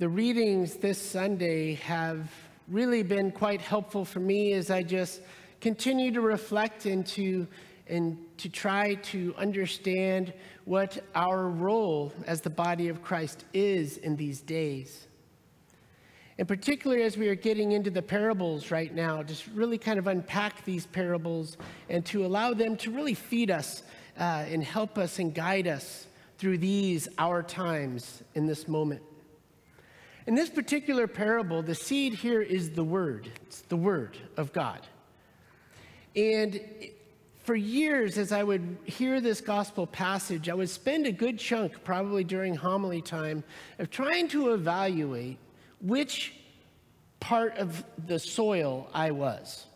The readings this Sunday have really been quite helpful for me as I just continue to reflect into and to try to understand what our role as the body of Christ is in these days. And particularly as we are getting into the parables right now, just really kind of unpack these parables and to allow them to really feed us uh, and help us and guide us through these, our times in this moment. In this particular parable, the seed here is the Word, it's the Word of God. And for years, as I would hear this gospel passage, I would spend a good chunk, probably during homily time, of trying to evaluate which part of the soil I was.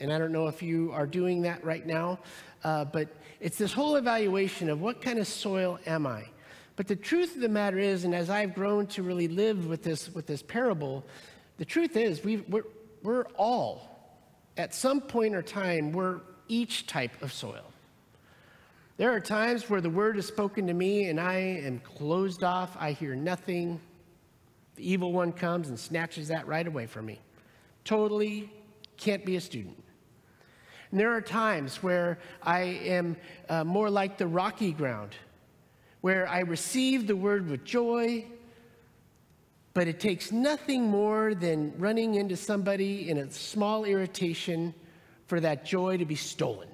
And I don't know if you are doing that right now, uh, but it's this whole evaluation of what kind of soil am I? But the truth of the matter is, and as I've grown to really live with this, with this parable, the truth is we we're, we're all, at some point or time, we're each type of soil. There are times where the word is spoken to me and I am closed off, I hear nothing. The evil one comes and snatches that right away from me. Totally can't be a student. And there are times where I am uh, more like the rocky ground where I receive the word with joy, but it takes nothing more than running into somebody in a small irritation for that joy to be stolen.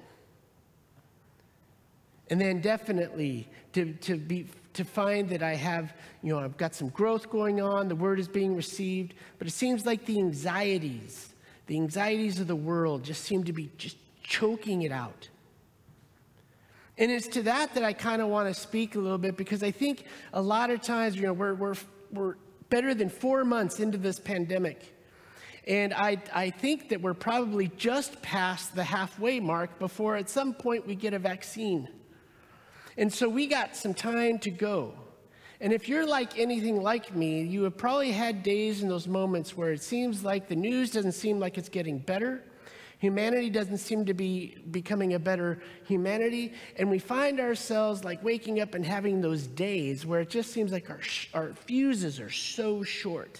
And then definitely to, to, be, to find that I have, you know, I've got some growth going on, the word is being received, but it seems like the anxieties, the anxieties of the world just seem to be just choking it out. And it's to that that I kind of want to speak a little bit because I think a lot of times, you know, we're, we're, we're better than four months into this pandemic. And I, I think that we're probably just past the halfway mark before at some point we get a vaccine. And so we got some time to go. And if you're like anything like me, you have probably had days in those moments where it seems like the news doesn't seem like it's getting better. Humanity doesn't seem to be becoming a better humanity. And we find ourselves like waking up and having those days where it just seems like our, our fuses are so short.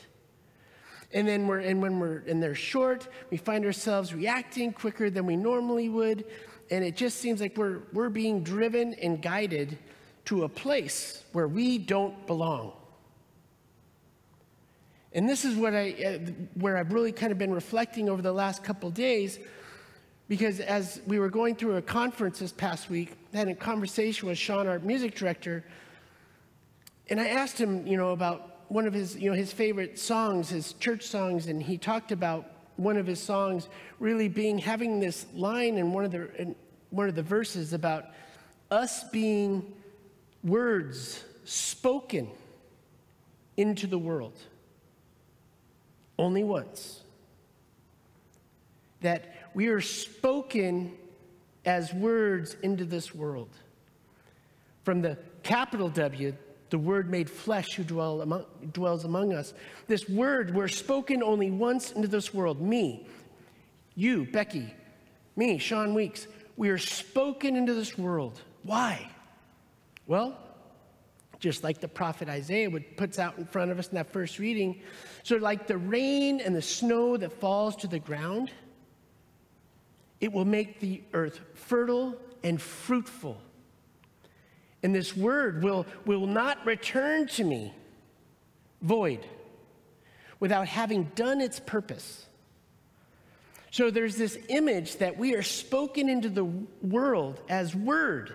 And then we're, and when we're, and they're short, we find ourselves reacting quicker than we normally would. And it just seems like we're, we're being driven and guided to a place where we don't belong. And this is what I, uh, where I've really kind of been reflecting over the last couple days, because as we were going through a conference this past week, I had a conversation with Sean, our music director, and I asked him, you know, about one of his, you know, his favorite songs, his church songs, and he talked about one of his songs really being having this line in one of the in one of the verses about us being words spoken into the world only once. That we are spoken as words into this world. From the capital W, the word made flesh who dwell among, dwells among us. This word, we're spoken only once into this world. Me, you, Becky, me, Sean Weeks. We are spoken into this world. Why? Well, just like the prophet Isaiah would puts out in front of us in that first reading. So, like the rain and the snow that falls to the ground, it will make the earth fertile and fruitful. And this word will, will not return to me void without having done its purpose. So there's this image that we are spoken into the world as word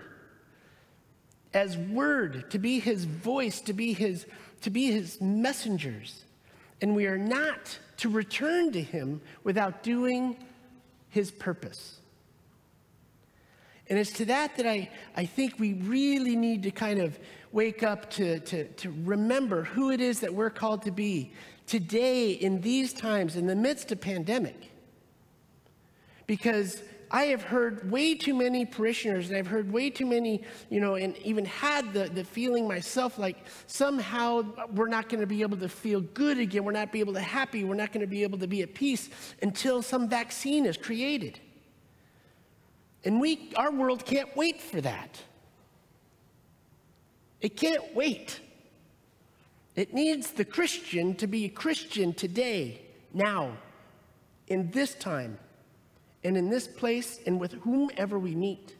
as word, to be his voice, to be his, to be his messengers. And we are not to return to him without doing his purpose. And it's to that that I, I think we really need to kind of wake up to, to, to remember who it is that we're called to be today in these times, in the midst of pandemic. Because I have heard way too many parishioners, and I've heard way too many, you know, and even had the, the feeling myself like somehow we're not going to be able to feel good again. We're not be able to happy. We're not going to be able to be at peace until some vaccine is created. And we, our world can't wait for that. It can't wait. It needs the Christian to be a Christian today, now, in this time, and in this place, and with whomever we meet.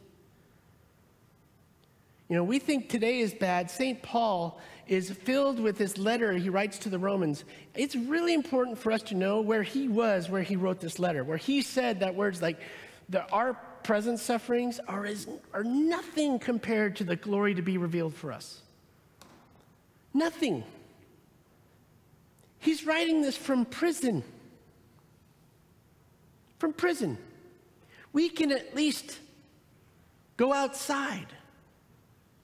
You know, we think today is bad. St. Paul is filled with this letter he writes to the Romans. It's really important for us to know where he was, where he wrote this letter, where he said that words like, the, our present sufferings are, as, are nothing compared to the glory to be revealed for us. Nothing. He's writing this from prison. From prison. We can at least go outside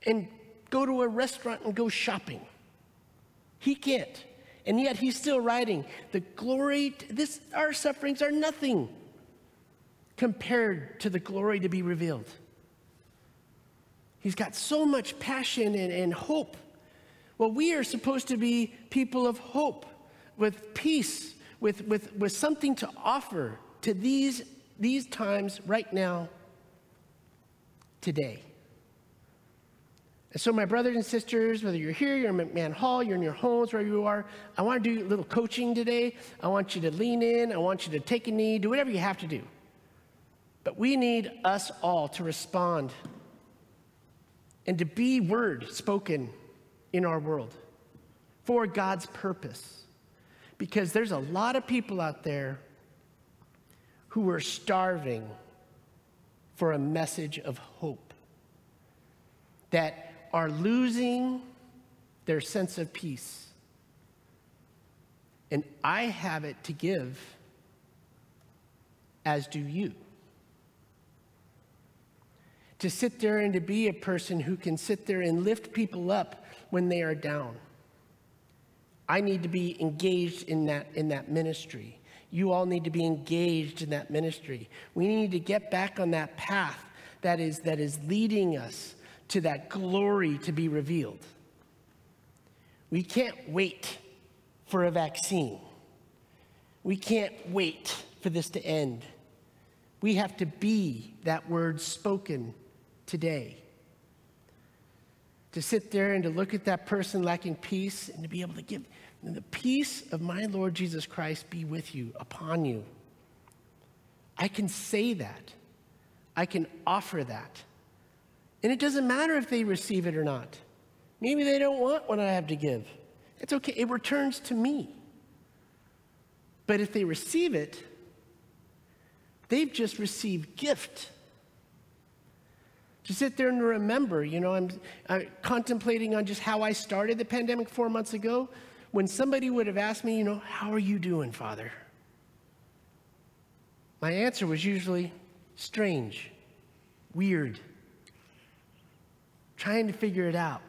and go to a restaurant and go shopping. He can't. And yet he's still writing, the glory, this, our sufferings are nothing compared to the glory to be revealed. He's got so much passion and, and hope. Well, we are supposed to be people of hope, with peace, with, with, with something to offer to these, these times right now, today. And so, my brothers and sisters, whether you're here, you're in McMahon Hall, you're in your homes, wherever you are, I want to do a little coaching today. I want you to lean in. I want you to take a knee, do whatever you have to do. But we need us all to respond and to be word spoken in our world for God's purpose. Because there's a lot of people out there who are starving for a message of hope that are losing their sense of peace. And I have it to give, as do you. To sit there and to be a person who can sit there and lift people up when they are down. I need to be engaged in that, in that ministry. You all need to be engaged in that ministry. We need to get back on that path that is, that is leading us to that glory to be revealed. We can't wait for a vaccine. We can't wait for this to end. We have to be that word spoken today. To sit there and to look at that person lacking peace and to be able to give the peace of my Lord Jesus Christ be with you, upon you. I can say that. I can offer that. And it doesn't matter if they receive it or not. Maybe they don't want what I have to give. It's okay, it returns to me. But if they receive it, they've just received gift. To sit there and remember, you know, I'm, I'm, contemplating on just how I started the pandemic four months ago. When somebody would have asked me, you know, how are you doing, Father? My answer was usually strange, weird trying to figure it out.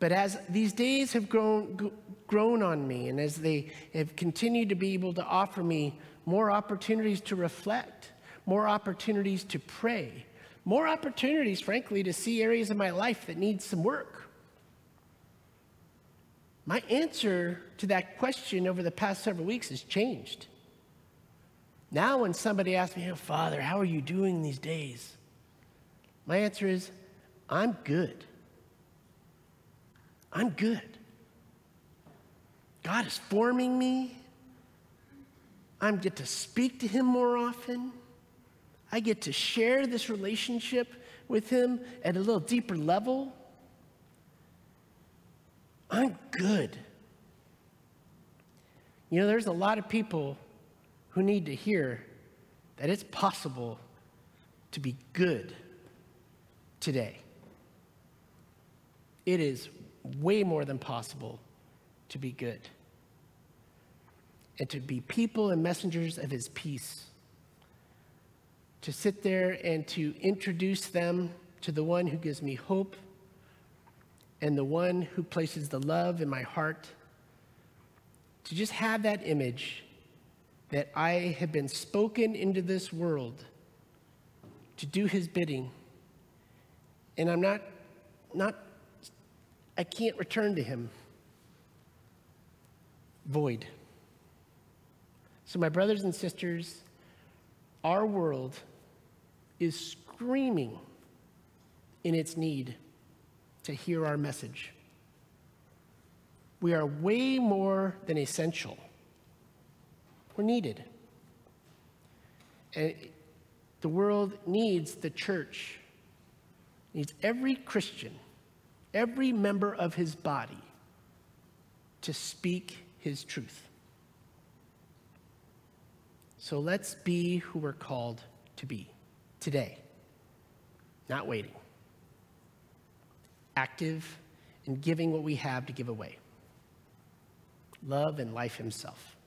But as these days have grown, grown on me, and as they have continued to be able to offer me more opportunities to reflect, more opportunities to pray, more opportunities, frankly, to see areas of my life that need some work. My answer to that question over the past several weeks has changed. Now, when somebody asks me, oh, Father, how are you doing these days? My answer is, I'm good. I'm good. God is forming me. I'm get to speak to Him more often. I get to share this relationship with Him at a little deeper level. I'm good. You know, there's a lot of people who need to hear that it's possible to be good today. It is way more than possible to be good and to be people and messengers of his peace. To sit there and to introduce them to the one who gives me hope and the one who places the love in my heart. To just have that image that I have been spoken into this world to do his bidding and I'm not, not, I can't return to him void. So, my brothers and sisters, our world is screaming in its need to hear our message. we are way more than essential. We're needed. And the world needs the church, needs every Christian, every member of his body to speak his truth. So let's be who we're called to be today, not waiting, active and giving what we have to give away. Love and life himself.